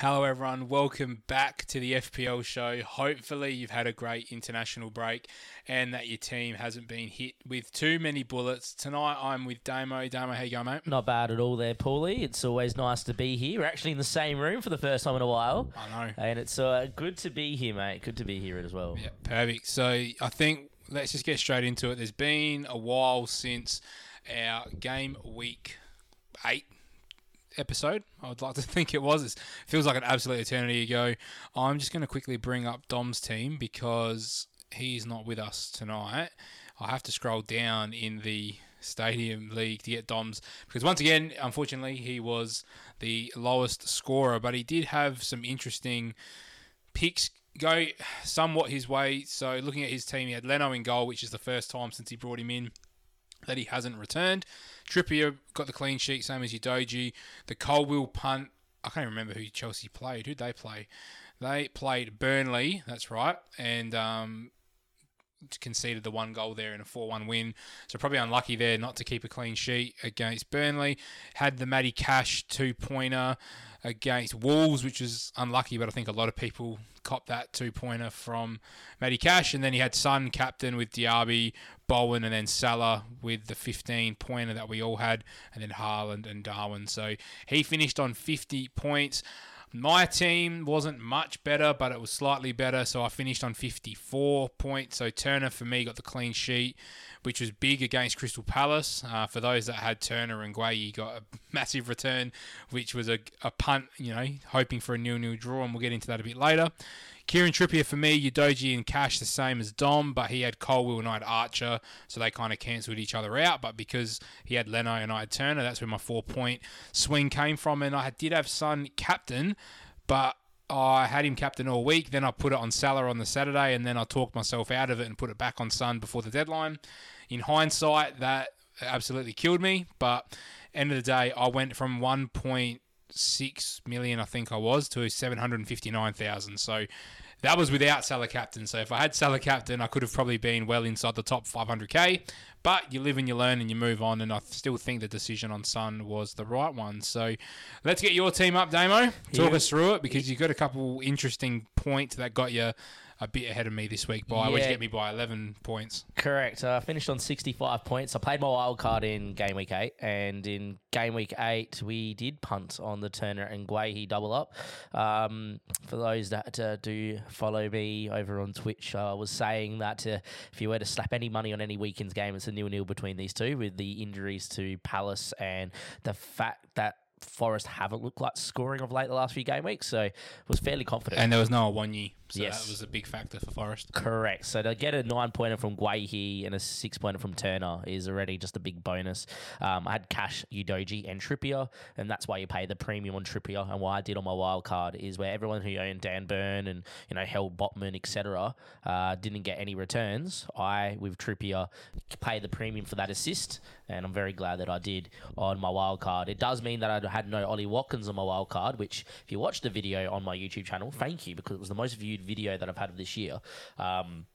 Hello, everyone. Welcome back to the FPL show. Hopefully, you've had a great international break and that your team hasn't been hit with too many bullets. Tonight, I'm with Damo. Damo, how you going, mate? Not bad at all there, Paulie. It's always nice to be here. We're actually in the same room for the first time in a while. I know. And it's uh, good to be here, mate. Good to be here as well. Yeah, perfect. So, I think let's just get straight into it. There's been a while since our game week eight episode. I would like to think it was. It feels like an absolute eternity ago. I'm just going to quickly bring up Dom's team because he's not with us tonight. I have to scroll down in the Stadium League to get Dom's because once again, unfortunately, he was the lowest scorer, but he did have some interesting picks go somewhat his way. So looking at his team, he had Leno in goal, which is the first time since he brought him in that he hasn't returned. Trippier got the clean sheet, same as Udogie. The Colwill punt. I can't remember who Chelsea played. Who'd they play? They played Burnley. That's right, and um, conceded the one goal there in a 4-1 win. So probably unlucky there not to keep a clean sheet against Burnley. Had the Matty Cash two-pointer against Wolves, which was unlucky, but I think a lot of people copped that two-pointer from Matty Cash. And then he had Son captain with Diaby, Bowen, and then Salah with the 15-pointer that we all had, and then Haaland and Darwin. So he finished on 50 points. My team wasn't much better, but it was slightly better. So I finished on 54 points. So Turner for me got the clean sheet, which was big against Crystal Palace. Uh, for those that had Turner and Guehi, got a massive return, which was a, a punt, you know, hoping for a nil-nil draw, and we'll get into that a bit later. Kieran Trippier for me, Udogie and Cash the same as Dom, but he had Colwill and I had Archer, so they kind of cancelled each other out. But because he had Leno and I had Turner, that's where my four point swing came from. And I did have Son captain, but I had him captain all week. Then I put it on Salah on the Saturday, and then I talked myself out of it and put it back on Son before the deadline. In hindsight, that absolutely killed me. But end of the day, I went from one point six million, I think I was, to seven hundred and fifty nine thousand. So that was without Salah captain. So if I had Salah captain, I could have probably been well inside the top 500k. But you live and you learn and you move on. And I still think the decision on Son was the right one. So let's get your team up, Damo. Talk Yeah. us through it because you've got a couple interesting points that got you a bit ahead of me this week by which Yeah. get me by 11 points. Correct. Uh, I finished on 65 points. I played my wild card in game week eight, and in game week eight, we did punt on the Turner and Guehi double up. Um, for those that uh, do follow me over on Twitch, I was saying that uh, if you were to slap any money on any weekend's game, it's a nil nil between these two, with the injuries to Palace and the fact that. Forest haven't looked like scoring of late the last few game weeks, so was fairly confident. And there was no Awoniyi. So Yes. that was a big factor for Forest. Correct. So to get a nine pointer from Guehi and a six pointer from Turner is already just a big bonus. Um, I had Cash, Udogie, and Trippier, and that's why you pay the premium on Trippier. And why I did on my wild card is where everyone who owned Dan Burn and you know Hell Botman, etc., uh, didn't get any returns. I with Trippier pay the premium for that assist, and I'm very glad that I did on my wild card. It does mean that I had no Ollie Watkins on my wild card, which if you watch the video on my YouTube channel, thank you because it was the most viewed video that I've had of this year. Um,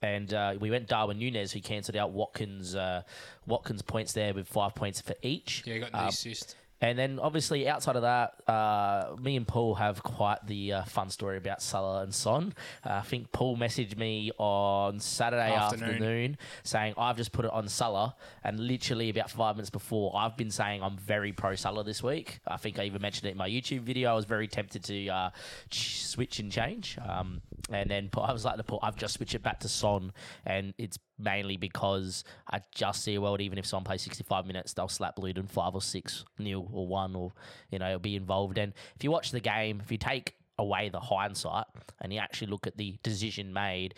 and uh, we went Darwin Nunez, who cancelled out Watkins. Uh, Watkins points there with five points for each. Yeah, he got the Um, assist. And then obviously outside of that, uh, me and Paul have quite the uh, fun story about Salah and Son. Uh, I think Paul messaged me on Saturday Afternoon. afternoon. saying I've just put it on Salah, and literally about five minutes before, I've been saying I'm very pro Salah this week. I think I even mentioned it in my YouTube video. I was very tempted to uh, switch and change, um, and then I was like to Paul, I've just switched it back to Son, and it's mainly because I just see a world even if someone plays 65 minutes, they'll slap Luton five or six nil or one or you know be involved. And if you watch the game, if you take away the hindsight and you actually look at the decision made,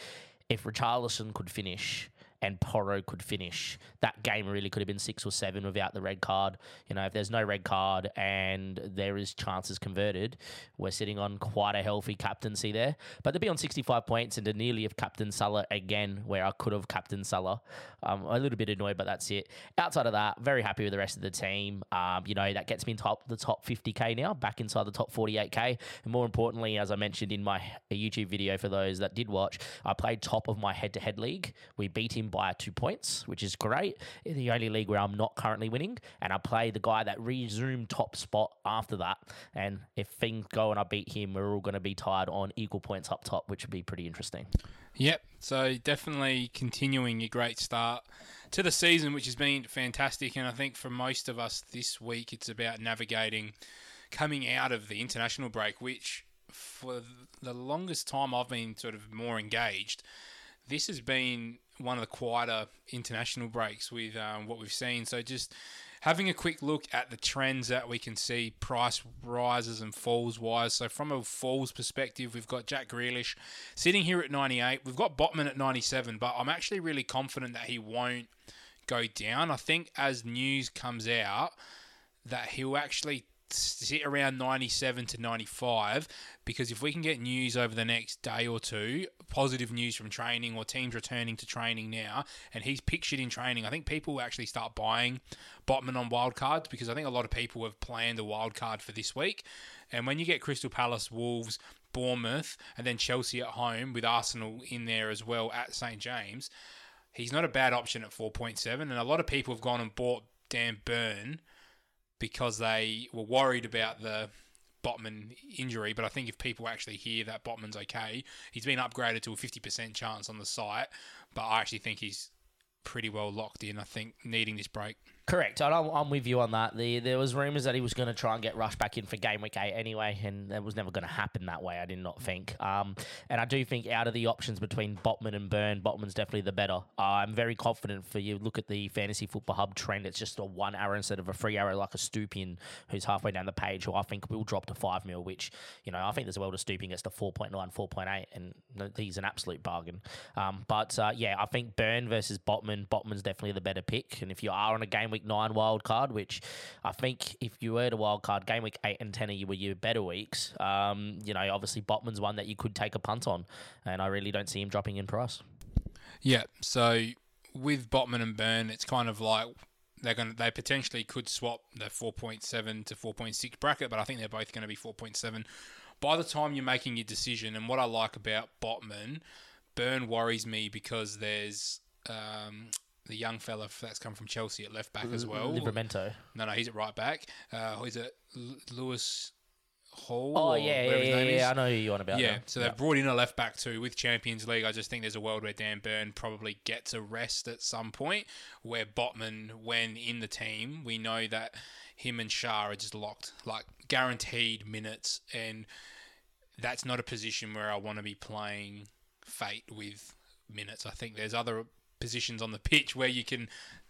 if Richarlison could finish and Porro could finish, that game really could have been six or seven without the red card. You know, if there's no red card and there is chances converted, we're sitting on quite a healthy captaincy there. But to be on 65 points and to nearly have captain Salah again, where I could have captain Salah, um, a little bit annoyed, but that's it. Outside of that, very happy with the rest of the team. Um, you know, that gets me in top the top 50k now, back inside the top 48k. And more importantly, as I mentioned in my YouTube video for those that did watch, I played top of my head-to-head league. We beat him by two points, which is great. The only league where I'm not currently winning, and I play the guy that resumed top spot after that. And if things go and I beat him, we're all going to be tied on equal points up top, which would be pretty interesting. Yep. So definitely continuing a great start to the season, which has been fantastic. And I think for most of us this week, it's about navigating coming out of the international break, which for the longest time I've been sort of more engaged. This has been one of the quieter international breaks with um, what we've seen. So just having a quick look at the trends that we can see price rises and falls wise. So from a falls perspective, we've got Jack Grealish sitting here at 98. We've got Botman at 97, but I'm actually really confident that he won't go down. I think as news comes out that he'll actually sit around 97 to 95 because if we can get news over the next day or two, positive news from training or teams returning to training now, and he's pictured in training, I think people will actually start buying Botman on wildcards because I think a lot of people have planned a wild card for this week. And when you get Crystal Palace, Wolves, Bournemouth, and then Chelsea at home with Arsenal in there as well at St James, he's not a bad option at 4.7. And a lot of people have gone and bought Dan Burn because they were worried about the Botman injury. But I think if people actually hear that Botman's okay, he's been upgraded to a 50% chance on the site. But I actually think he's pretty well locked in. I think needing this break. Correct. I'm, I'm with you on that. The, there was rumours that he was going to try and get rushed back in for game week eight anyway, and that was never going to happen that way. I did not think. Um, and I do think out of the options between Botman and Burn, Botman's definitely the better. Uh, I'm very confident for you. Look at the fantasy football hub trend. It's just a one arrow instead of a free arrow like a Stupin, who's halfway down the page, who I think will drop to five mil. Which you know I think there's a world of Stupin gets to 4.9, 4.8, and he's an absolute bargain. Um, but uh, yeah, I think Burn versus Botman. Botman's definitely the better pick. And if you are on a game week nine wild card, which I think if you were to wild card game week eight and ten are you were your better weeks, um, you know, obviously Botman's one that you could take a punt on, and I really don't see him dropping in price. Yeah, so with Botman and Burn, it's kind of like they're going to they potentially could swap the 4.7 to 4.6 bracket, but I think they're both going to be 4.7 by the time you're making your decision. And what I like about Botman, Burn worries me because there's um, the young fella that's come from Chelsea at left back as well. Livramento. No, no, he's at right back. Uh, is it L- Lewis Hall? Oh yeah, yeah, yeah, yeah. I know who you want about. Yeah, now. so they've brought in a left back too with Champions League. I just think there's a world where Dan Burn probably gets a rest at some point. Where Botman, when in the team, we know that him and Schär are just locked, like guaranteed minutes, and that's not a position where I want to be playing fate with minutes. I think there's other positions on the pitch where you can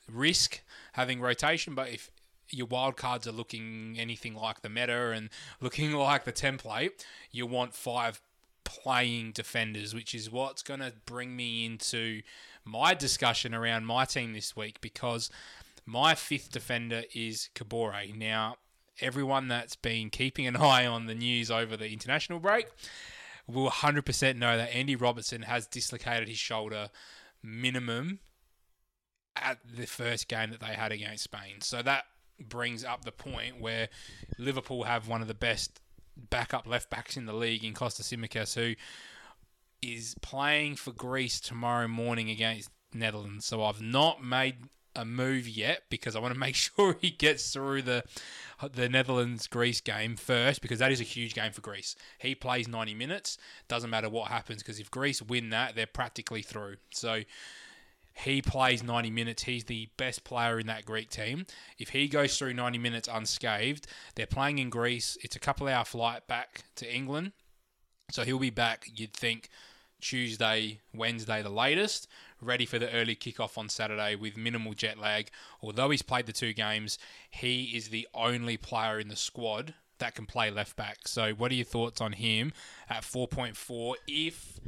risk having rotation, but if your wild cards are looking anything like the meta and looking like the template, you want five playing defenders, which is what's going to bring me into my discussion around my team this week because my fifth defender is Kabore. Now, everyone that's been keeping an eye on the news over the international break will 100% know that Andy Robertson has dislocated his shoulder minimum at the first game that they had against Spain. So that brings up the point where Liverpool have one of the best backup left backs in the league in Kostas Tsimikas, who is playing for Greece tomorrow morning against Netherlands. So I've not made a move yet because I want to make sure he gets through the the Netherlands Greece game first because that is a huge game for Greece. He plays 90 minutes, doesn't matter what happens because if Greece win that, they're practically through. So he plays 90 minutes. He's the best player in that Greek team. If he goes through 90 minutes unscathed, they're playing in Greece. It's a couple hour flight back to England. So he'll be back, you'd think, Tuesday, Wednesday, the latest, ready for the early kickoff on Saturday with minimal jet lag. Although he's played the two games, he is the only player in the squad that can play left back. So, what are your thoughts on him at 4.4 if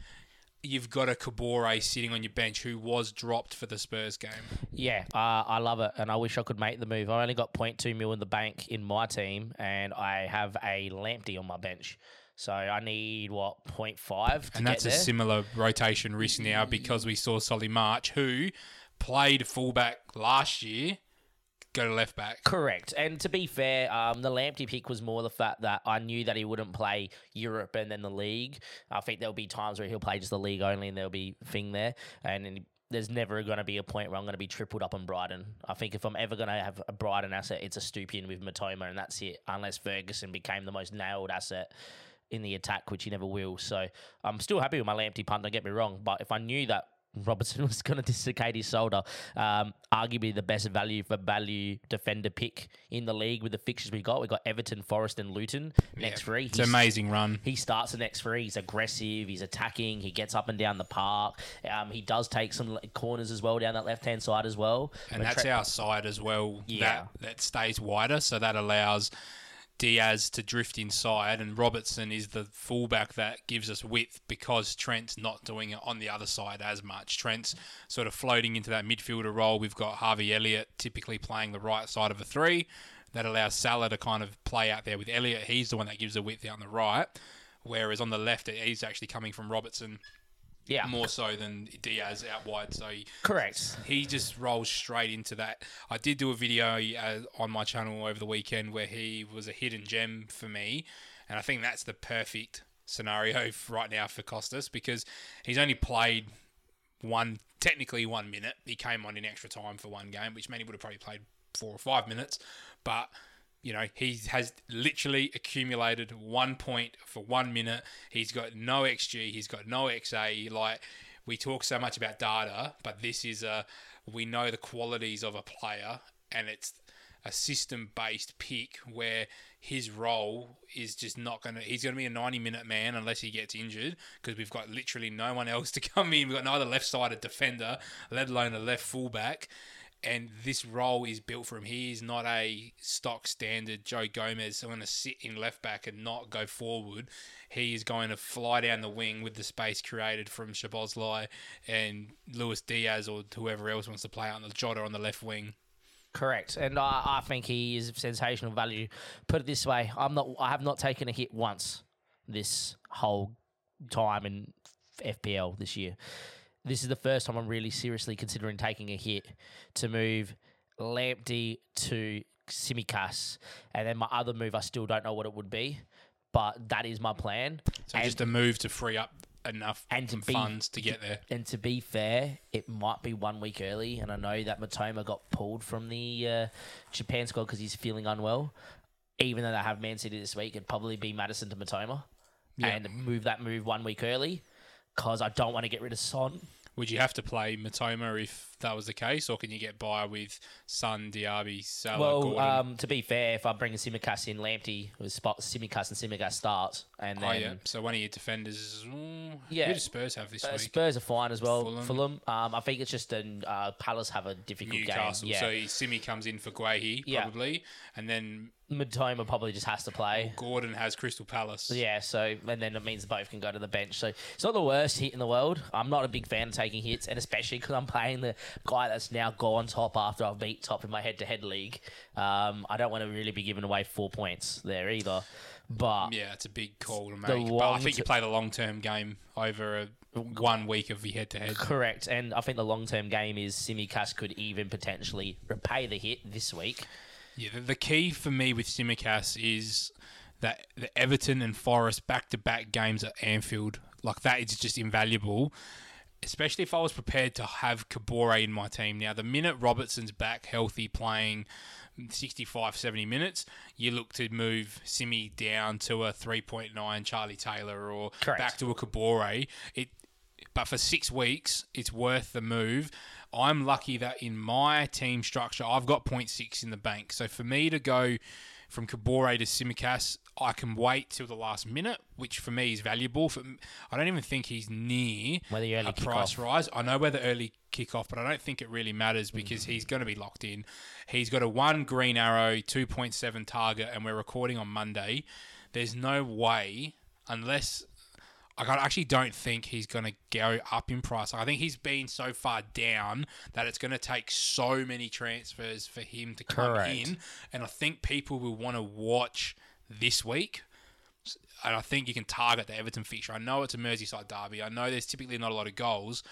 you've got a Kabore sitting on your bench who was dropped for the Spurs game? Yeah, uh, I love it, and I wish I could make the move. I only got 0.2 mil in the bank in my team, and I have a Lamptey on my bench. So I need what 0.5 and that's a similar rotation risk now because we saw Solly March, who played fullback last year, go to left back. Correct. And to be fair, um, the Lamptey pick was more the fact that I knew that he wouldn't play Europe and then the league. I think there'll be times where he'll play just the league only, and there'll be thing there, and there's never going to be a point where I'm going to be tripled up on Brighton. I think if I'm ever going to have a Brighton asset, it's a Stupin with Mitoma, and that's it. Unless Ferguson became the most nailed asset in the attack, which he never will. So I'm still happy with my Lamptey punt. Don't get me wrong, but if I knew that Robertson was going to dislocate his shoulder. Um, arguably the best value for value defender pick in the league with the fixtures we got. We got Everton, Forest, and Luton next three. It's an amazing run. He starts the next three. He's aggressive. He's attacking. He gets up and down the park. Um, he does take some corners as well down that left hand side as well. And When that's our side as well. Yeah. That that stays wider, so that allows Diaz to drift inside, and Robertson is the fullback that gives us width because Trent's not doing it on the other side as much. Trent's sort of floating into that midfielder role. We've got Harvey Elliott typically playing the right side of a three. That allows Salah to kind of play out there with Elliott. He's the one that gives the width out on the right. Whereas on the left, he's actually coming from Robertson yeah, more so than Diaz out wide. So he, correct. he just rolls straight into that. I did do a video uh, on my channel over the weekend where he was a hidden gem for me, and I think that's the perfect scenario right now for Kostas because he's only played one, technically one minute. He came on in extra time for one game, which meant he would have probably played four or five minutes, but. You know, he has literally accumulated one point for one minute. He's got no XG. He's got no XA. Like, we talk so much about data, but this is a we know the qualities of a player, and it's a system based pick where his role is just not going to he's going to be a 90 minute man unless he gets injured because we've got literally no one else to come in we've got no other left sided defender let alone a left fullback and this role is built for him. He is not a stock standard Joe Gomez So I'm going to sit in left back and not go forward. He is going to fly down the wing with the space created from Szoboszlai and Luis Diaz or whoever else wants to play out on the Jota on the left wing. Correct, and I, I think he is sensational value. Put it this way, I'm not. I have not taken a hit once this whole time in FPL this year. This is the first time I'm really seriously considering taking a hit to move Lamptey to Tsimikas, and then my other move I still don't know what it would be, but that is my plan. So And- just a move to free up enough And to be- funds to get there. And to be fair, it might be one week early, and I know that Mitoma got pulled from the uh, Japan squad because he's feeling unwell. Even though they have Man City this week, it'd probably be Maddison to Mitoma, Yeah. and move that move one week early because I don't want to get rid of Son. Would you have to play Mitoma if that was the case, or can you get by with Son, Diaby, Salah, Well, Gordon? um, to be fair, if I bring Tsimikas in, Lamptey with spot Tsimikas and Tsimikas start, and oh then yeah, so one of your defenders. Is, mm, Yeah. Who do Spurs have this uh, week? Spurs are fine as well. Fulham. Fulham, um, I think it's just an uh, Palace have a difficult Newcastle. game. Yeah, So Simi comes in for Yeah. probably, and then Mitoma probably just has to play. Gordon has Crystal Palace. Yeah, so and then it means both can go to the bench. So it's not the worst hit in the world. I'm not a big fan of taking hits, and especially because I'm playing the guy that's now gone top after I've beat top in my head-to-head league. Um, I don't want to really be giving away four points there either. But Yeah, it's a big call to make. But I long think you play the long term game over a one week of your head to head. correct, and I think the long-term game is Tsimikas could even potentially repay the hit this week. Yeah, the, the key for me with Tsimikas is that the Everton and Forest back to back games at Anfield, like that is just invaluable. Especially if I was prepared to have Kabore in my team. Now, the minute Robertson's back healthy playing 65, 70 minutes, you look to move Simi down to a 3.9 Charlie Taylor or Correct. back to a Kabore. It, but for six weeks, it's worth the move. I'm lucky that in my team structure, I've got 0.6 in the bank. So for me to go from Kabore to Tsimikas, I can wait till the last minute, which for me is valuable. For I don't even think he's near Whether you early a price off. rise. I know where the early kickoff, but I don't think it really matters because he's going to be locked in. He's got a one green arrow, 2.7 target, and we're recording on Monday. There's no way, unless I actually don't think he's going to go up in price. I think he's been so far down that it's going to take so many transfers for him to come Correct. in, and I think people will want to watch this week. And I think you can target the Everton fixture. I know it's a Merseyside derby. I know there's typically not a lot of goals.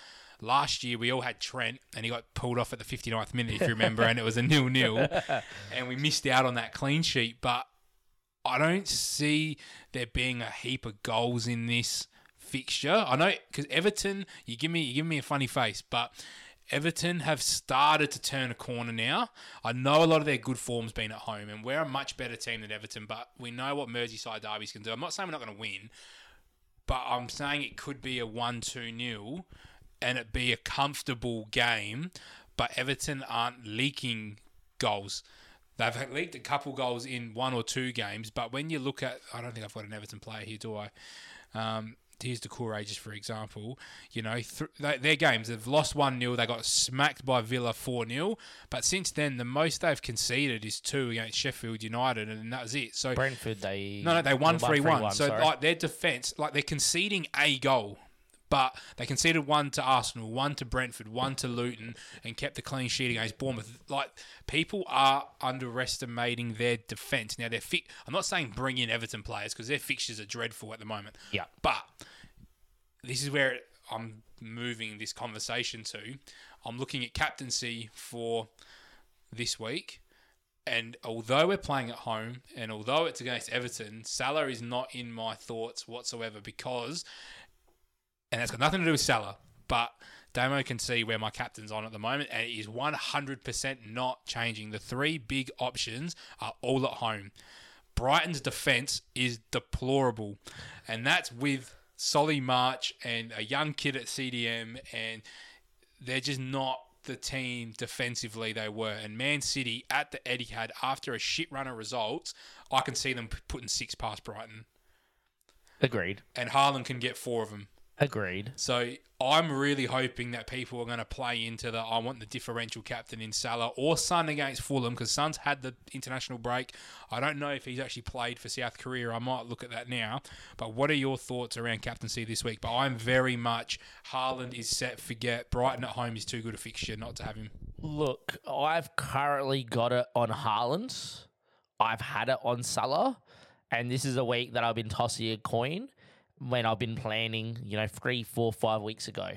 Last year we all had Trent, and he got pulled off at the 59th minute, if you remember, and it was a nil-nil, and we missed out on that clean sheet. But I don't see there being a heap of goals in this fixture. I know because Everton, you give me you give me a funny face, but Everton have started to turn a corner now. I know a lot of their good form's been at home, and we're a much better team than Everton, but we know what Merseyside derbies can do. I'm not saying we're not going to win, but I'm saying it could be a 1 2 nil and it be a comfortable game, but Everton aren't leaking goals. They've leaked a couple goals in one or two games, but when you look at, I don't think I've got an Everton player here, do I? Um, here's the Courageous, for example. You know, th- they, their games, they've lost 1 0, they got smacked by Villa 4 0, but since then, the most they've conceded is two against Sheffield United, and that was it. So, Brentford, they no, no, they won 3 1. So, like, their defence, like, they're conceding a goal. But they conceded one to Arsenal, one to Brentford, one to Luton, and kept the clean sheet against Bournemouth. Like people are underestimating their defence. Now they're fi- I'm not saying bring in Everton players because their fixtures are dreadful at the moment. yeah, But this is where I'm moving this conversation to. I'm looking at captaincy for this week. And although we're playing at home and although it's against Everton, Salah is not in my thoughts whatsoever because, and that's got nothing to do with Salah, but Damo can see where my captain's on at the moment and it is 100% not changing. The three big options are all at home. Brighton's defence is deplorable, and that's with Solly March and a young kid at CDM, and they're just not the team defensively they were. And Man City at the Etihad after a shit run of results, I can see them putting six past Brighton, agreed, and Haaland can get four of them. Agreed. So I'm really hoping that people are going to play into the I want the differential captain in Salah or Son against Fulham because Son's had the international break. I don't know if he's actually played for South Korea. I might look at that now. But what are your thoughts around captaincy this week? But I'm very much Haaland is set. Forget Brighton at home is too good a fixture not to have him. Look, I've currently got it on Haaland. I've had it on Salah, and this is a week that I've been tossing a coin when I've been planning, you know, three, four, five weeks ago.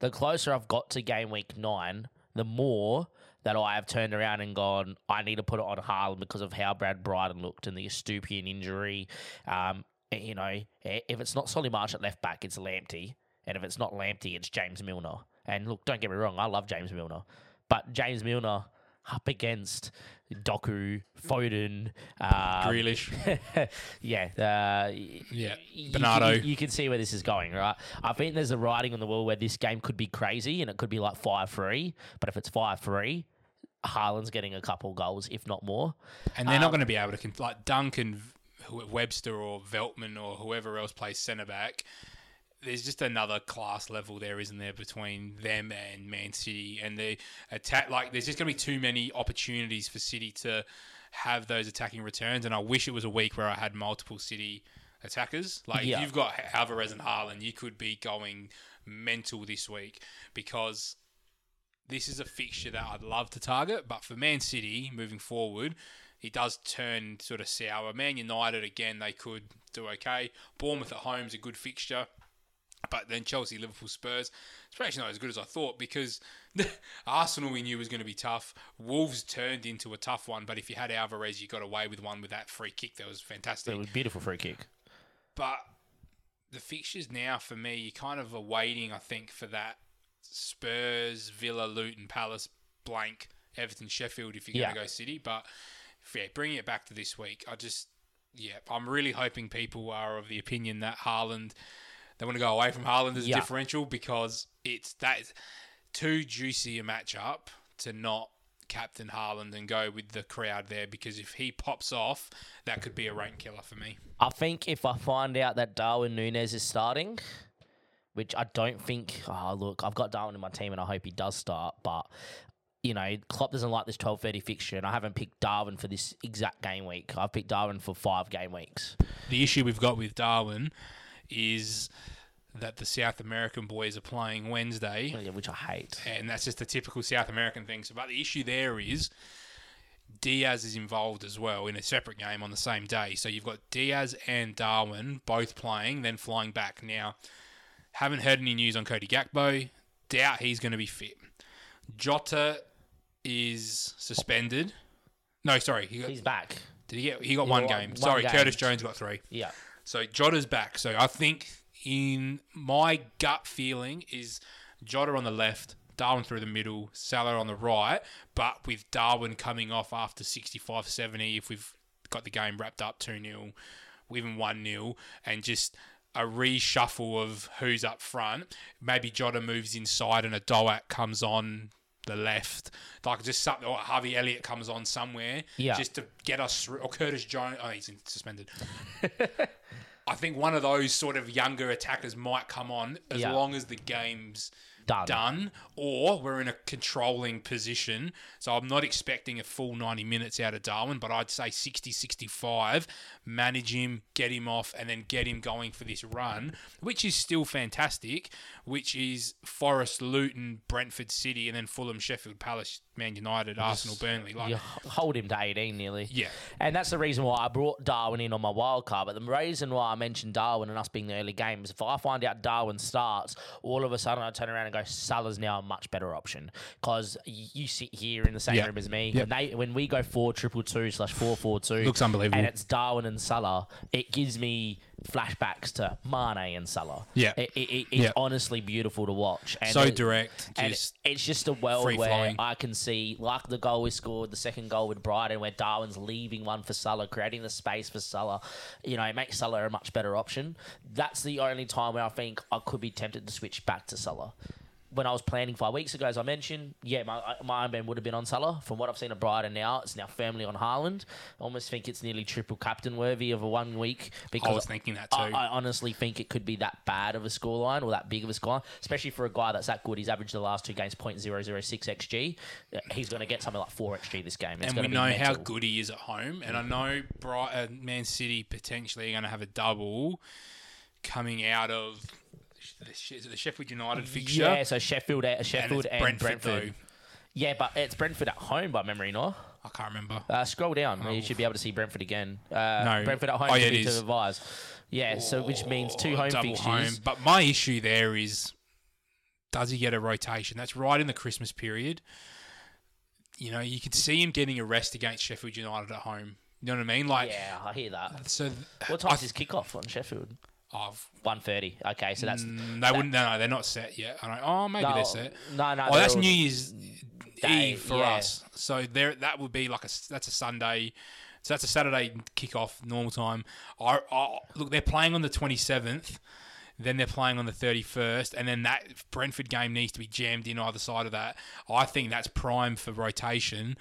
The closer I've got to game week nine, the more that I have turned around and gone, I need to put it on Haaland because of how Brad Brighton looked and the Estupiñán injury. Um, you know, if it's not Solly March at left back, it's Lamptey. And if it's not Lamptey, it's James Milner. And look, don't get me wrong, I love James Milner. But James Milner up against Doku, Foden, um, Grealish. yeah, uh, Yeah, Bernardo. You, you can see where this is going, right? I think there's a writing on the wall where this game could be crazy and it could be like five three. But if it's five three, Haaland's getting a couple goals, if not more. And they're not going to be able to, like Duncan, Webster, or Veltman, or whoever else plays centre back. There's just another class level there, isn't there, between them and Man City and the attack. Like, there's just going to be too many opportunities for City to have those attacking returns. And I wish it was a week where I had multiple City attackers. Like, Yeah. if you've got Alvarez and Haaland, you could be going mental this week because this is a fixture that I'd love to target, but for Man City moving forward, it does turn sort of sour. Man United again, they could do okay. Bournemouth at home is a good fixture, but then Chelsea, Liverpool, Spurs, it's actually not as good as I thought because Arsenal we knew was going to be tough. Wolves turned into a tough one, but if you had Alvarez, you got away with one with that free kick that was fantastic. It was a beautiful free kick. But the fixtures now for me, you're kind of awaiting, I think, for that Spurs, Villa, Luton, Palace, blank, Everton, Sheffield if you're Yeah. going to go City. But yeah, bringing it back to this week, I just, yeah, I'm really hoping people are of the opinion that Haaland, they want to go away from Haaland as a Yeah. differential because it's that is too juicy a matchup to not captain Haaland and go with the crowd there because if he pops off, that could be a rank killer for me. I think if I find out that Darwin Nunez is starting, which I don't think. Oh, look, I've got Darwin in my team, and I hope he does start. But you know, Klopp doesn't like this twelve thirty fixture, and I haven't picked Darwin for this exact game week. I've picked Darwin for five game weeks. the issue we've got with Darwin is that the South American boys are playing Wednesday, oh, which I hate. and that's just a typical South American thing. So, but the issue there is Diaz is involved as well in a separate game on the same day. So you've got Diaz and Darwin both playing, then flying back. Now, haven't heard any news on Cody Gakpo. Doubt he's going to be fit. Jota is suspended. No, sorry, he got, He's back. did he get? He got He one got game. one sorry, game. Curtis Jones got three. Yeah. So Jota's back. So I think in my gut feeling is Jota on the left, Darwin through the middle, Salah on the right, but with Darwin coming off after 65 70, if we've got the game wrapped up 2 0, even 1 0, and just a reshuffle of who's up front. Maybe Jota moves inside and a Doak comes on the left. Like just something, or Harvey Elliott comes on somewhere Yeah. just to get us through. Or Curtis Jones, oh, he's suspended. I think one of those sort of younger attackers might come on as Yeah. long as the game's Done. done or we're in a controlling position. So I'm not expecting a full 90 minutes out of Darwin, but I'd say 60 65, manage him, get him off, and then get him going for this run, which is still fantastic, which is Forest, Luton, Brentford City, and then Fulham, Sheffield Palace, Man United, Arsenal, Burnley. Like, You hold him to 18 nearly. Yeah. And that's the reason why I brought Darwin in on my wild card. But the reason why I mentioned Darwin and us being the early game is if I find out Darwin starts, all of a sudden I turn around and go, Salah's now a much better option. Because you sit here in the same Yeah. room as me. Yeah. When, they, when we go 4 triple two slash 4 4 2, Looks unbelievable. And it's Darwin and Salah, it gives me flashbacks to Mane and Salah. Yeah. It, it, it- it's Yeah. honestly beautiful to watch. And so direct. and Just it's just a world where. I can see, like the goal we scored, the second goal with Brighton, where Darwin's leaving one for Salah, creating the space for Salah. You know, it makes Salah a much better option. That's the only time where I think I could be tempted to switch back to Salah. When I was planning five weeks ago, as I mentioned, yeah, my my armband would have been on Salah. From what I've seen of Brighton now, it's now firmly on Haaland. I almost think it's nearly triple captain worthy of a one week because I was thinking that too. I, I honestly think it could be that bad of a scoreline or that big of a scoreline, especially for a guy that's that good. He's averaged the last two games 0.006 xg. Uh, He's going to get something like four xg this game. It's and we know how good he is at home. And I know Brighton, Man City potentially are going to have a double coming out of the, Sh- is it the Sheffield United fixture. Yeah, so Sheffield, uh, and Sheffield it's and, Brentford, Brentford. Yeah, but it's Brentford at home by memory, no? I can't remember. Uh, scroll down. You should be able to see Brentford again. Uh, No. Brentford at home Oh, to yeah, it be to is. advise. Yeah, so which means two home double fixtures. home. But my issue there is, does he get a rotation? That's right in the Christmas period. You know, you could see him getting a rest against Sheffield United at home. You know what I mean? Like, Yeah, I hear that. so What I time's his kickoff on Sheffield? I've, 1.30. Okay, so that's... mm, they wouldn't. No, no, they're not set yet. I don't, oh, maybe no, they're set. No, no. Oh, that's New Year's Day, Eve for yeah. us. So there, that would be like a that's a Sunday. So that's a Saturday kickoff, normal time. I, I, look, they're playing on the twenty seventh. Then they're playing on the thirty first, and then that Brentford game needs to be jammed in either side of that. I think that's prime for rotation.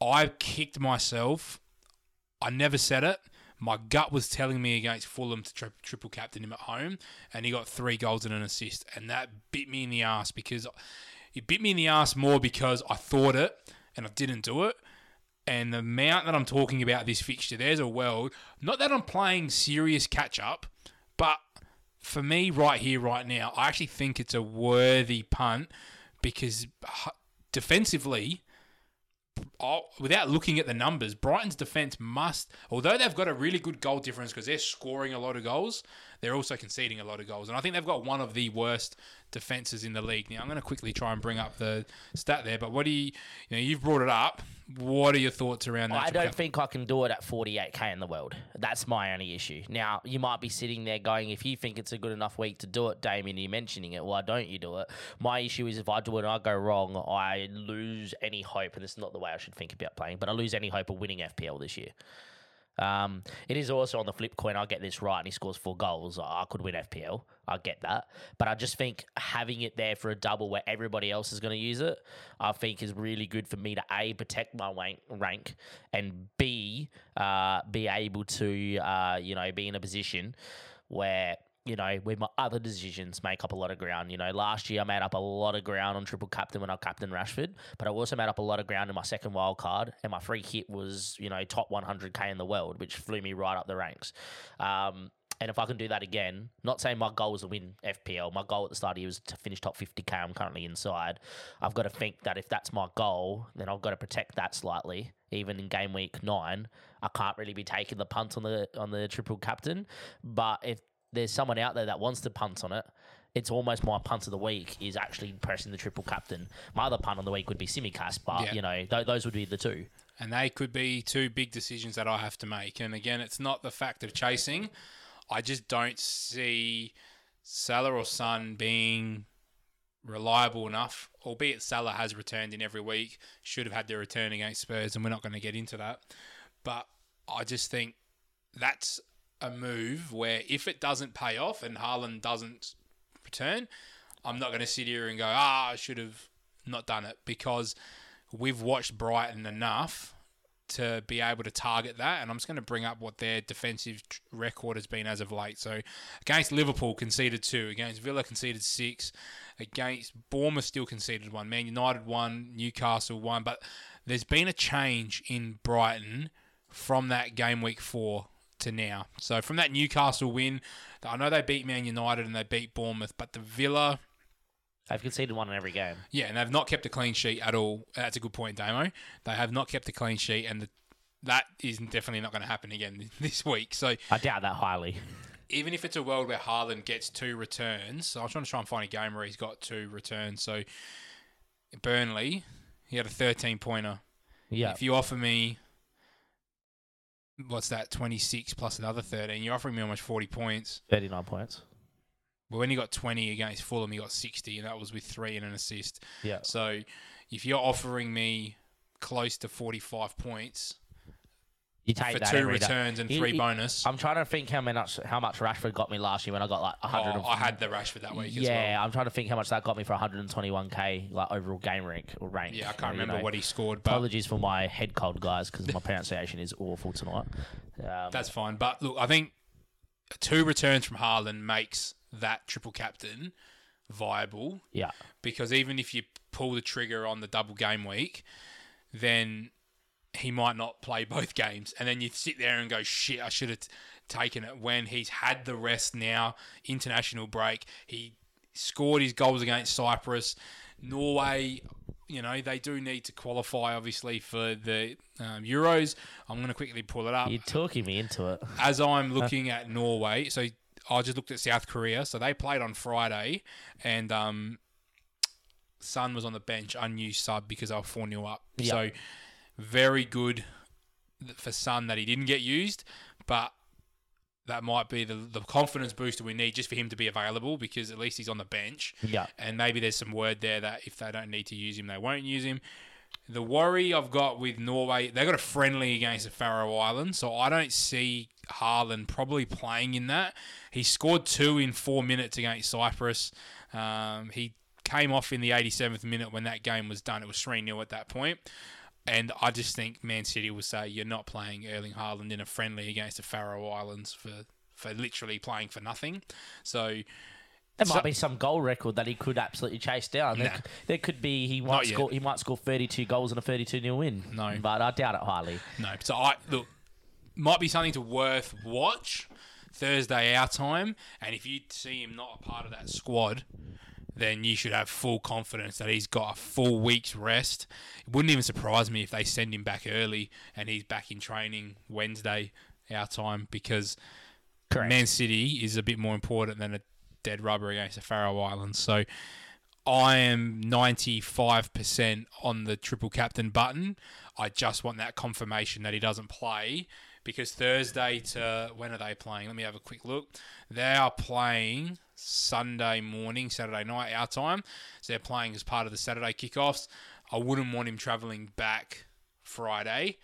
I kicked myself. I never said it. My gut was telling me against Fulham to tri- triple captain him at home, and he got three goals and an assist, and that bit me in the ass because it bit me in the ass more because I thought it and I didn't do it. And the amount that I'm talking about this fixture, there's a world. Not that I'm playing serious catch up, but for me, right here, right now, I actually think it's a worthy punt because uh, defensively, without looking at the numbers, Brighton's defense must, although they've got a really good goal difference because they're scoring a lot of goals, they're also conceding a lot of goals. And I think they've got one of the worst defenses in the league. Now, I'm going to quickly try and bring up the stat there, but what do you, you know, you've brought it up. What are your thoughts around that? I don't think I can do it at 48k in the world. That's my only issue. Now, you might be sitting there going, if you think it's a good enough week to do it, Damien, you're mentioning it. Why don't you do it? My issue is if I do it and I go wrong, I lose any hope, and this is not the way I should think about playing, but I lose any hope of winning FPL this year. Um, it is also on the flip coin. I get this right, and he scores four goals. I could win FPL. I get that, but I just think having it there for a double where everybody else is going to use it, I think is really good for me to a protect my rank, rank and b uh, be able to uh, you know be in a position where you know, where my other decisions make up a lot of ground. You know, last year I made up a lot of ground on triple captain when I captained Rashford, but I also made up a lot of ground in my second wild card, and my free hit was, you know, top 100k in the world, which flew me right up the ranks. Um, and if I can do that again, not saying my goal was to win FPL, my goal at the start of the year was to finish top 50k. I'm currently inside. I've got to think that if that's my goal, then I've got to protect that slightly. Even in game week nine, I can't really be taking the punt on the on the triple captain. But if there's someone out there that wants to punt on it, it's almost my punt of the week is actually pressing the triple captain. My other punt on the week would be Tsimikas, but Yeah. you know th- those would be the two. and they could be two big decisions that I have to make. And again, it's not the fact of chasing. I just don't see Salah or Son being reliable enough, albeit Salah has returned in every week, should have had their return against Spurs, and we're not going to get into that. But I just think that's a move where if it doesn't pay off and Haaland doesn't return, I'm not going to sit here and go, ah, I should have not done it because we've watched Brighton enough to be able to target that. And I'm just going to bring up what their defensive record has been as of late. So against Liverpool, conceded two. Against Villa, conceded six. Against Bournemouth, still conceded one. Man United, one. Newcastle, one. But there's been a change in Brighton from that game week four to now. So from that Newcastle win, I know they beat Man United and they beat Bournemouth, but the Villa. They've conceded one in every game. Yeah, and they've not kept a clean sheet at all. That's a good point, Damo. They have not kept a clean sheet, and the, that is definitely not going to happen again this week. So I doubt that highly. even if it's a world where Haaland gets two returns, so I'm trying to try and find a game where he's got two returns. So Burnley, he had a 13 pointer. Yeah. If you offer me, what's that, 26 plus another 13, you're offering me almost 40 points. 39 points. But when he got 20 against Fulham, he got 60, and that was with three and an assist. Yeah. So if you're offering me close to 45 points You take for that two every day. returns and three bonus, I'm trying to think how much how much Rashford got me last year when I got like 100. oh, I had the Rashford that week as well. yeah, I'm trying to think how much that got me for 121k like overall game rank or rank. Yeah, I can't remember what he scored, but Apologies for my head cold, guys, because my pronunciation is awful tonight. Um, that's fine. But look, I think two returns from Haaland makes that triple captain viable yeah, because even if you pull the trigger on the double game week, then he might not play both games. And then you sit there and go, shit, I should have t- taken it when he's had the rest now, international break. He scored his goals against Cyprus. Norway, you know, they do need to qualify, obviously, for the um, Euros. I'm going to quickly pull it up you're talking me into it. as I'm looking at Norway, so I just looked at South Korea. So they played on Friday, and um, Son was on the bench, unused sub because they were 4 0 up. Yeah. So very good for Son that he didn't get used, but that might be the, the confidence booster we need just for him to be available because at least he's on the bench. Yeah, And maybe there's some word there that if they don't need to use him, they won't use him. The worry I've got with Norway, they've got a friendly against the Faroe Islands, so I don't see Haaland probably playing in that. He scored two in four minutes against Cyprus. Um, he came off in the 87th minute when that game was done. It was 3 0 at that point. And I just think Man City will say you're not playing Erling Haaland in a friendly against the Faroe Islands for, for literally playing for nothing. So there So- might be some goal record that he could absolutely chase down. There, Nah. c- there could be he might score he might score 32 goals and a 32 nil win. No. but I doubt it highly. No. So I look might be something to worth watch Thursday our time, and if you see him not a part of that squad, then you should have full confidence that he's got a full week's rest. It wouldn't even surprise me if they send him back early and he's back in training Wednesday our time because Correct. Man City is a bit more important than a dead rubber against the Faroe Islands. So I am 95% on the triple captain button. I just want that confirmation that he doesn't play because Thursday to when are they playing? Let me have a quick look. They are playing Sunday morning, Saturday night, our time. So they're playing as part of the Saturday kickoffs. I wouldn't want him travelling back Friday.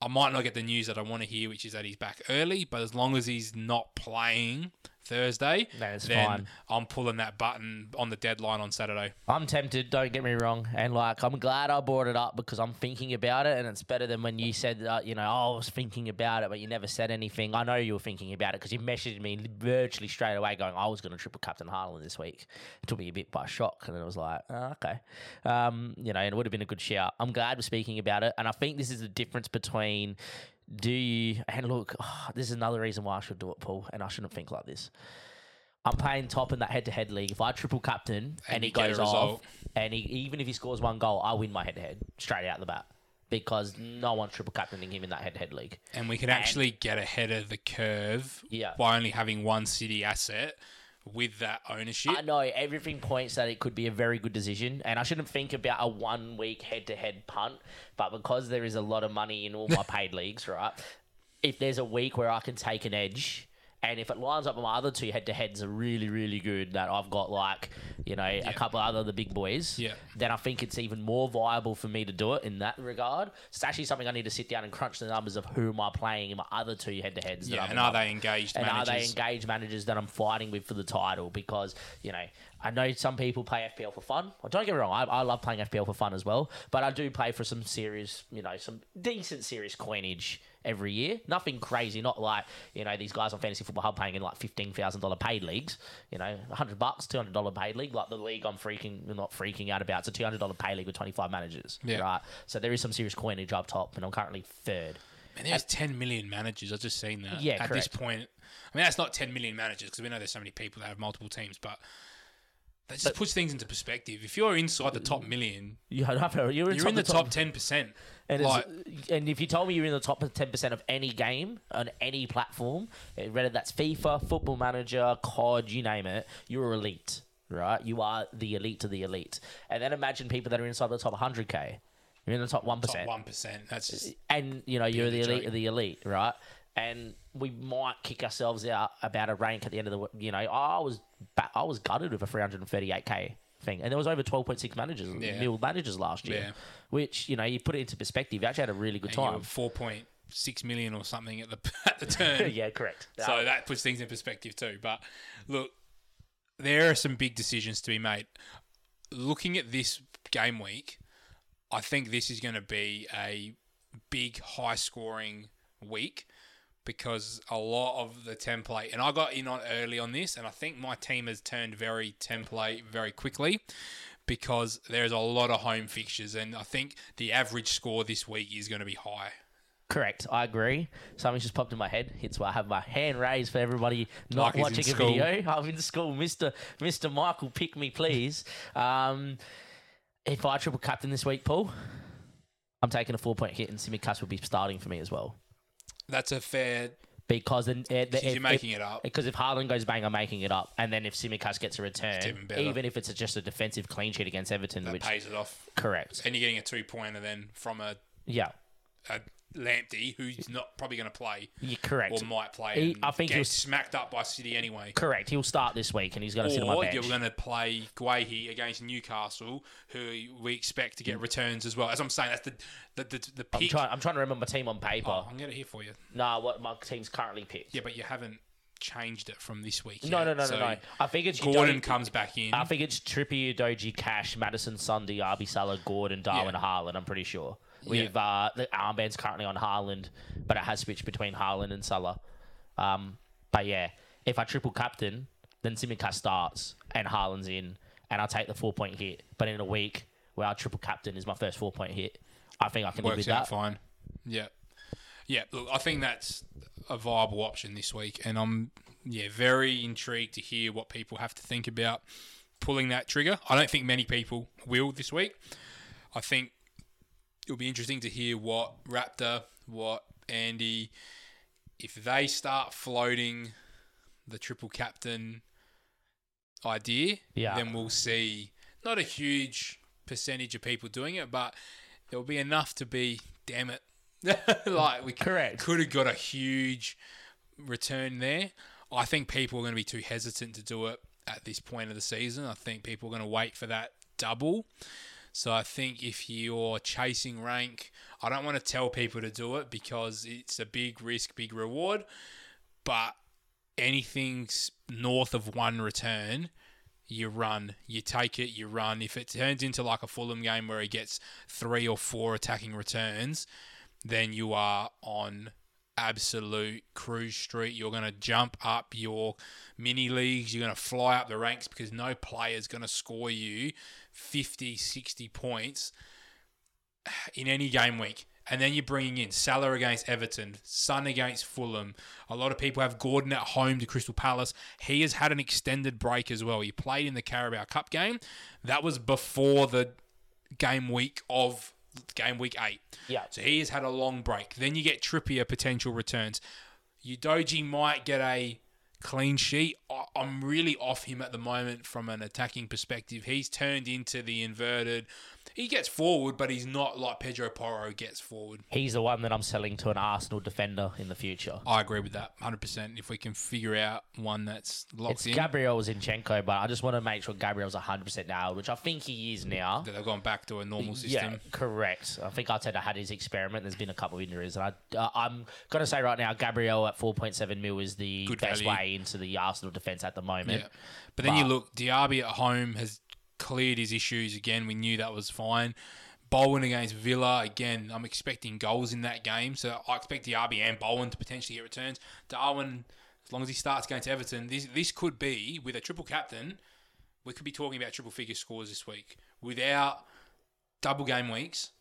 I might not get the news that I want to hear, which is that he's back early, but as long as he's not playing Thursday, Then then fine. I'm pulling that button on the deadline on Saturday. I'm tempted, don't get me wrong. And like, I'm glad I brought it up because I'm thinking about it. And it's better than when you said, uh, you know, oh, I was thinking about it, but you never said anything. I know you were thinking about it because you messaged me virtually straight away going, I was going to triple Captain Haaland this week. It took me a bit by shock. And it was like, oh, okay. Um, you know, and it would have been a good shout. I'm glad we're speaking about it. And I think this is the difference between do you, and look, this is another reason why I should do it, Paul, and I shouldn't think like this. I'm playing top in that head-to-head league. If I triple captain and, And he you get a goes off, and he, even if he scores one goal, I win my head-to-head straight out the bat because no one's triple captaining him in that head-to-head league. And we can actually get ahead of the curve Yeah. by only having one city asset with that ownership. I know everything points that it could be a very good decision, and I shouldn't think about a one-week head-to-head punt, but because there is a lot of money in all my paid leagues, right? If there's a week where I can take an edge. And if it lines up with my other two head to heads are really, really good, that I've got like, you know, a couple of other the big boys, Yeah. then I think it's even more viable for me to do it in that regard. It's actually something I need to sit down and crunch the numbers of who am I playing in my other two head to heads. Yeah, and are they engaged and managers? are they engaged managers that I'm fighting with for the title? Because you know, I know some people play FPL for fun. Well, don't get me wrong, I, I love playing FPL for fun as well. But I do play for some serious, you know, some decent serious coinage every year. Nothing crazy, not like you know these guys on Fantasy Football Hub playing in like fifteen thousand dollar paid leagues. You know, hundred bucks, two hundred dollar paid league. Like the league I'm freaking not freaking out about. It's a $200 paid league with twenty five managers. Yeah. Right. So there is some serious coinage up top, and I'm currently third. And there's 10 million managers. I've just seen that. Yeah, At correct. this point, I mean, that's not 10 million managers because we know there's so many people that have multiple teams, but that just puts things into perspective. If you're inside the top million, You have, you're in, you're in the top top 10%. And, like, and if you told me you're in the top ten percent of any game on any platform, eh, whether that's FIFA, Football Manager, COD, you name it, you're elite, right? You are the elite to the elite. And then imagine people that are inside the top 100k. You're in the top one 1%. That's just. and you know you're the the elite joke. of the elite, right? And we might kick ourselves out about a rank at the end of the. You know, I was I was gutted with a 338k thing, and there was over 12.6 managers, Yeah. mil managers last year. Yeah. Which you know, you put it into perspective, you actually had a really good and you time. were 4.6 million or something at the at the turn. yeah, correct. So uh, that puts things in perspective too. But look, there are some big decisions to be made. Looking at this game week, I think this is going to be a big, high scoring week because a lot of the template, and I got in on early on this, and I think my team has turned very template very quickly because there's a lot of home fixtures, and I think the average score this week is going to be high. Correct. I agree. Something just popped in my head. It's why I have my hand raised for everybody not Like watching a video. I'm in school, Mister Mister Michael. Pick me, please. Um, if I triple captain this week, Paul, I'm taking a four point hit, and Tsimikas will be starting for me as well That's a fair. because then uh, Because you're making it up. Because if Haaland goes bang, I'm making it up, and then if Tsimikas gets a return, even even if it's just a defensive clean sheet against Everton, That which pays it off. correct, And you're getting a two pointer then from a, yeah, a Lamptey who's not probably going to play you're correct. or might play. He- I think get he was- smacked up by City anyway. Correct. He'll start this week, and he's going to sit on my bench. you're going to play Guehi against Newcastle, who we expect to get mm. returns as well. As I'm saying, that's the the the, the I'm pick. trying. I'm trying to remember my team on oh, paper. Oh, I'm going to here for you. Nah, what my team's currently picked. Yeah, but you haven't changed it from this week. No, yet. no, no, So no, no. I think it's Gordon Udogie- comes back in. I think it's Trippier, Doji, Cash, Maddison, Sunday, Arby Salah, Gordon, Darwin, Yeah. Haaland. I'm pretty sure. With uh, the armband's currently on Haaland, but it has switched between Haaland and Salah. Um, but yeah, if I triple captain, then Tsimikas starts and Haaland's in, and I'll take the four point hit. But in a week where I triple captain is my first four point hit, I think I can live works with out that. fine. Yeah, yeah. Look, I think that's a viable option this week, and I'm yeah very intrigued to hear what people have to think about pulling that trigger. I don't think many people will this week. I think it'll be interesting to hear what Raptor, what Andy, if they start floating the triple captain idea, Yeah. then we'll see not a huge percentage of people doing it, but there'll be enough to be, damn it, like we Correct. could have got a huge return there. I think people are going to be too hesitant to do it at this point of the season. I think people are going to wait for that double. So I think if you're chasing rank, I don't want to tell people to do it because it's a big risk, big reward. But anything north of one return, you run, you take it, you run. If it turns into like a Fulham game where he gets three or four attacking returns, then you are on absolute cruise street. You're going to jump up your mini leagues. You're going to fly up the ranks because no player is going to score you 50, 60 points in any game week. And then you're bringing in Salah against Everton, Son against Fulham. A lot of people have Gordon at home to Crystal Palace. He has had an extended break as well. He played in the Carabao Cup game. That was before the game week of game week eight. Yeah. So he has had a long break. Then you get Trippier potential returns. Udogie might get a clean sheet. I'm really off him at the moment from an attacking perspective. He's turned into the inverted. He gets forward, but he's not like Pedro Porro gets forward. He's the one that I'm selling to an Arsenal defender in the future. I agree with that 100%. If we can figure out one that's locked It's in, Gabriel Zinchenko, but I just want to make sure Gabriel's 100% nailed, which I think he is now. that they've gone back to a normal system. Yeah, correct. I think Arteta had his experiment. There's been a couple of injuries, and I, uh, I'm going to say right now, Gabriel at 4.7 mil is the Good best value. way into the Arsenal defense at the moment. Yeah. But then you But- look, Diaby at home has cleared his issues again. We knew that was fine. Bowen against Villa, again, I'm expecting goals in that game. So I expect Diaby and Bowen to potentially get returns. Darwin, as long as he starts against Everton, this, this could be, with a triple captain, we could be talking about triple figure scores this week. Without double game weeks,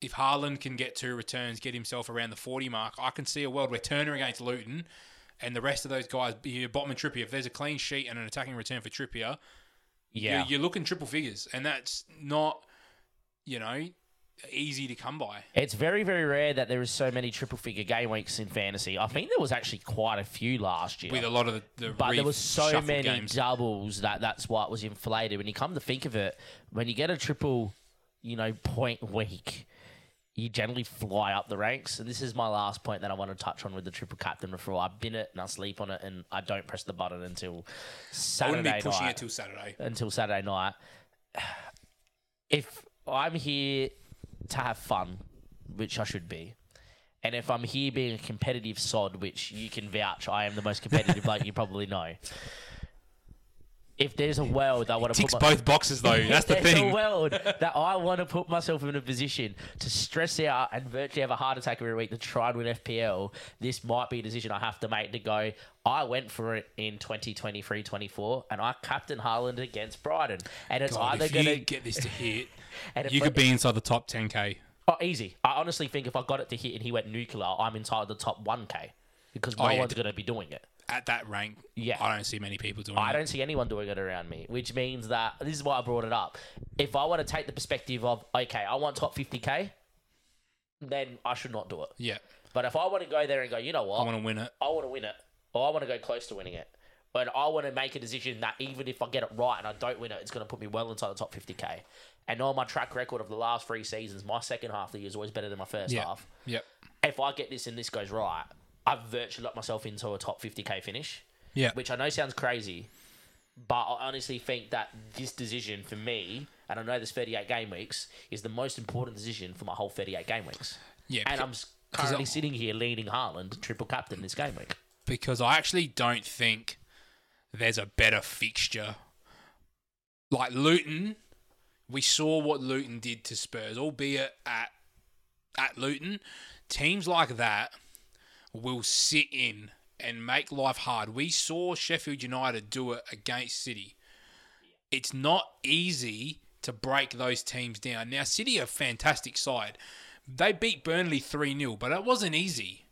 if Haaland can get two returns, get himself around the 40 mark, I can see a world where Turner against Luton and the rest of those guys, Botman Trippier, if there's a clean sheet and an attacking return for Trippier, Yeah. you're, you're looking triple figures. And that's not, you know, easy to come by. It's very, very rare that there is so many triple figure game weeks in fantasy. I think there was actually quite a few last year. With a lot of the, the but there was so many games. doubles that that's why it was inflated. When you come to think of it, when you get a triple, you know, point week, you generally fly up the ranks. And this is my last point that I want to touch on with the triple captain referral. I bin it and I sleep on it, and I don't press the button until I Saturday wouldn't be pushing night it till Saturday. until Saturday night. If I'm here to have fun, which I should be, and if I'm here being a competitive sod, which you can vouch, I am the most competitive bloke you probably know. If there's a world I want to Ticks put my, both boxes, though. That's the there's a thing. world that I want to put myself in a position to stress out and virtually have a heart attack every week to try and win FPL. This might be a decision I have to make to go. I went for it in 2023-24 and I captain Haaland against Brighton, and it's God, either if going you to get this to hit, and you could be inside the top 10k. oh, easy. I honestly think if I got it to hit and he went nuclear, I'm inside the top 1k because oh, no Oh, yeah. one's going to be doing it. At that rank, Yeah. I don't see many people doing I it. don't see anyone doing it around me, which means that this is why I brought it up. If I want to take the perspective of, okay, I want top 50k, then I should not do it. Yeah, But if I want to go there and go, you know what, I want to win it. I want to win it, or I want to go close to winning it, but I want to make a decision that even if I get it right and I don't win it, it's going to put me well inside the top 50k. And on my track record of the last three seasons, my second half of the year is always better than my first Yeah, half. yep, If I get this and this goes right, I've virtually locked myself into a top 50k finish yeah. which I know sounds crazy, but I honestly think that this decision for me, and I know there's 38 game weeks, is the most important decision for my whole 38 game weeks. Yeah, And I'm currently I- sitting here leading Haaland triple captain this game week. because I actually don't think there's a better fixture. Like Luton, we saw what Luton did to Spurs, albeit at at Luton. Teams like that will sit in and make life hard. We saw Sheffield United do it against City. It's not easy to break those teams down. Now, City are a fantastic side. They beat Burnley 3 0, but it wasn't easy.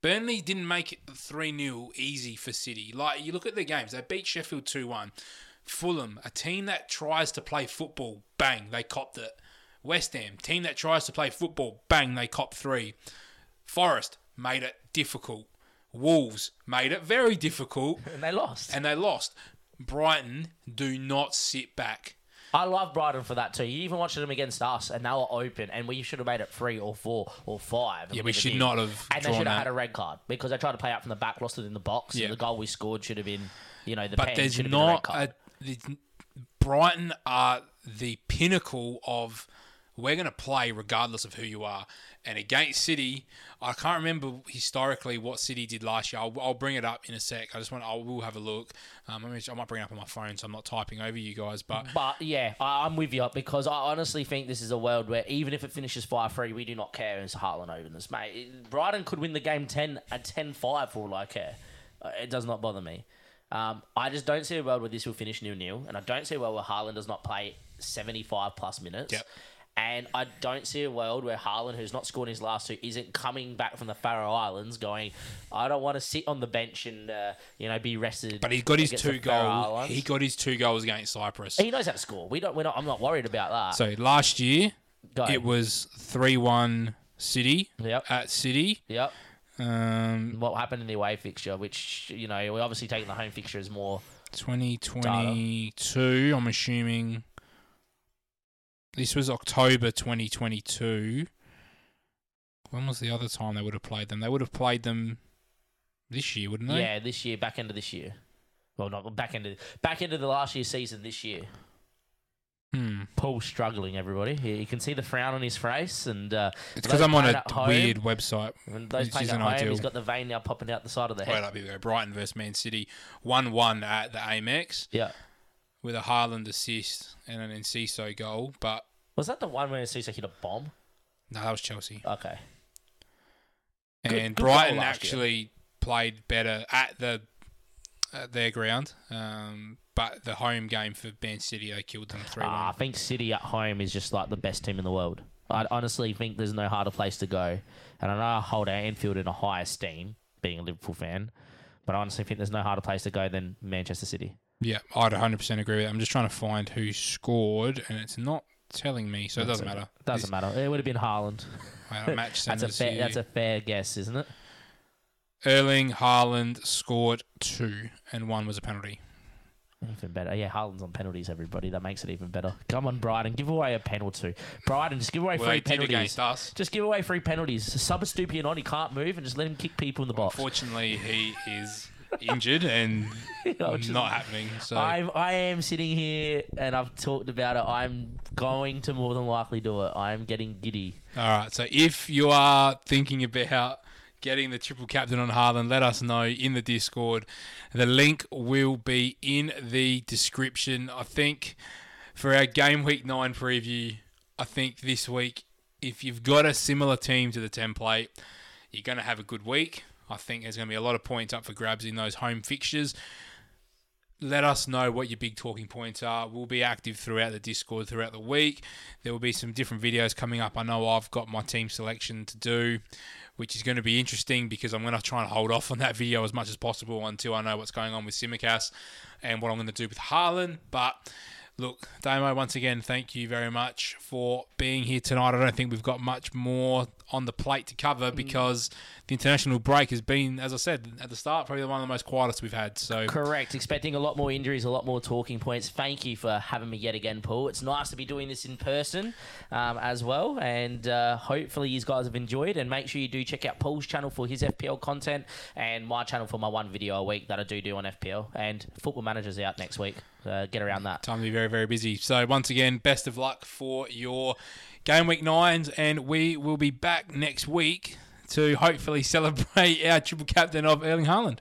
Burnley didn't make it 3 0 easy for City. Like, you look at the games, they beat Sheffield 2 1. Fulham, a team that tries to play football, bang, they copped it. West Ham, team that tries to play football, bang, they cop three. Forest made it difficult. Wolves made it very difficult, And they lost. and they lost. Brighton do not sit back. I love Brighton for that too. You even watched them against us, and they were open, and we should have made it three or four or five. Yeah, we should did. not have And they should have that. had a red card because they tried to play out from the back, lost it in the box, Yeah. and the goal we scored should have been, you know, the But pen there's should have been a red not card. a. Brighton are the pinnacle of we're going to play regardless of who you are. And against City, I can't remember historically what City did last year. I'll, I'll bring it up in a sec. I just want I will have a look. Um, I, mean, I might bring it up on my phone, so I'm not typing over you guys. But But yeah, I, I'm with you because I honestly think this is a world where even if it finishes 5 3, we do not care as over this, mate. Brighton could win the game 10 at 10 5 for all I care. Uh, It does not bother me. Um, I just don't see a world where this will finish nil nil, and I don't see a world where Haaland does not play 75 plus minutes. Yep. And I don't see a world where Haaland, who's not scored his last two, isn't coming back from the Faroe Islands going, I don't want to sit on the bench and, uh, you know, be rested. but he's got his two goals. He got his two goals against Cyprus. He knows how to score. We don't. We're not. I'm not worried about that. So last year Go. it was three one City Yep. at City. Yep. Um, What happened in the away fixture, which you know, we're obviously taking the home fixture as more. 2022. I'm assuming This was October 2022. When was the other time they would have played them? They would have played them this year, wouldn't they? Yeah, this year, back end of this year. Well, not back end of back end of the last year's season this year. Hmm. Paul's struggling. Everybody, you can see the frown on his face, and uh, It's because I'm on a home- weird website. and those playing at isn't home, ideal. he's got the vein now popping out the side of the Wait head. up, here we go. Brighton versus Man City. 1 1 at the Amex Yeah, with a Haaland assist and an Enciso goal. But was that the one where Enciso hit a bomb? no, that was Chelsea. Okay, and good goal Brighton last year. actually played better at the at their ground. Um, but the home game for Man City, they killed them 3 1. Ah, I think City at home is just like the best team in the world. I honestly think there's no harder place to go, and I know I hold Anfield in a high esteem, being a Liverpool fan, but I honestly think there's no harder place to go than Manchester City. Yeah, I'd 100% agree with that. I'm just trying to find who scored, and it's not telling me, so it doesn't matter. Doesn't matter. It would have been Haaland. Match That's a fair. here. That's a fair guess, isn't it? Erling Haaland scored two, and one was a penalty. Even better. Yeah, Haaland's on penalties. Everybody, that makes it even better. Come on, Brighton, give away a penalty. Brighton, just give away Well, free did penalties. against us. Just give away free penalties. Sub Estupiñán on, he can't move, and just let him kick people in the box. Unfortunately, he is injured and is- not happening. So I'm, I am sitting here and I've talked about it. I'm going to more than likely do it. I'm getting giddy. All right. So if you are thinking about getting the triple captain on Haaland, let us know in the Discord. The link will be in the description. I think for our game week nine preview, I think this week, if you've got a similar team to the template, you're going to have a good week. I think there's going to be a lot of points up for grabs in those home fixtures. Let us know what your big talking points are. We'll be active throughout the Discord throughout the week. There will be some different videos coming up. I know I've got my team selection to do, which is going to be interesting because I'm going to try and hold off on that video as much as possible until I know what's going on with Tsimikas and what I'm going to do with Haaland. But look, Damo, once again, thank you very much for being here tonight. I don't think we've got much more on the plate to cover because the international break has been, as I said at the start, probably one of the most quietest we've had. So Correct. Expecting a lot more injuries, a lot more talking points. Thank you for having me yet again, Paul. It's nice to be doing this in person um, as well. And uh, hopefully, you guys have enjoyed. And make sure you do check out Paul's channel for his FPL content and my channel for my one video a week that I do do on FPL. And Football Manager's out next week. Uh, get around that. time to be very, very busy. So once again, best of luck for your game week nines, and we will be back next week to hopefully celebrate our triple captain of Erling Haaland.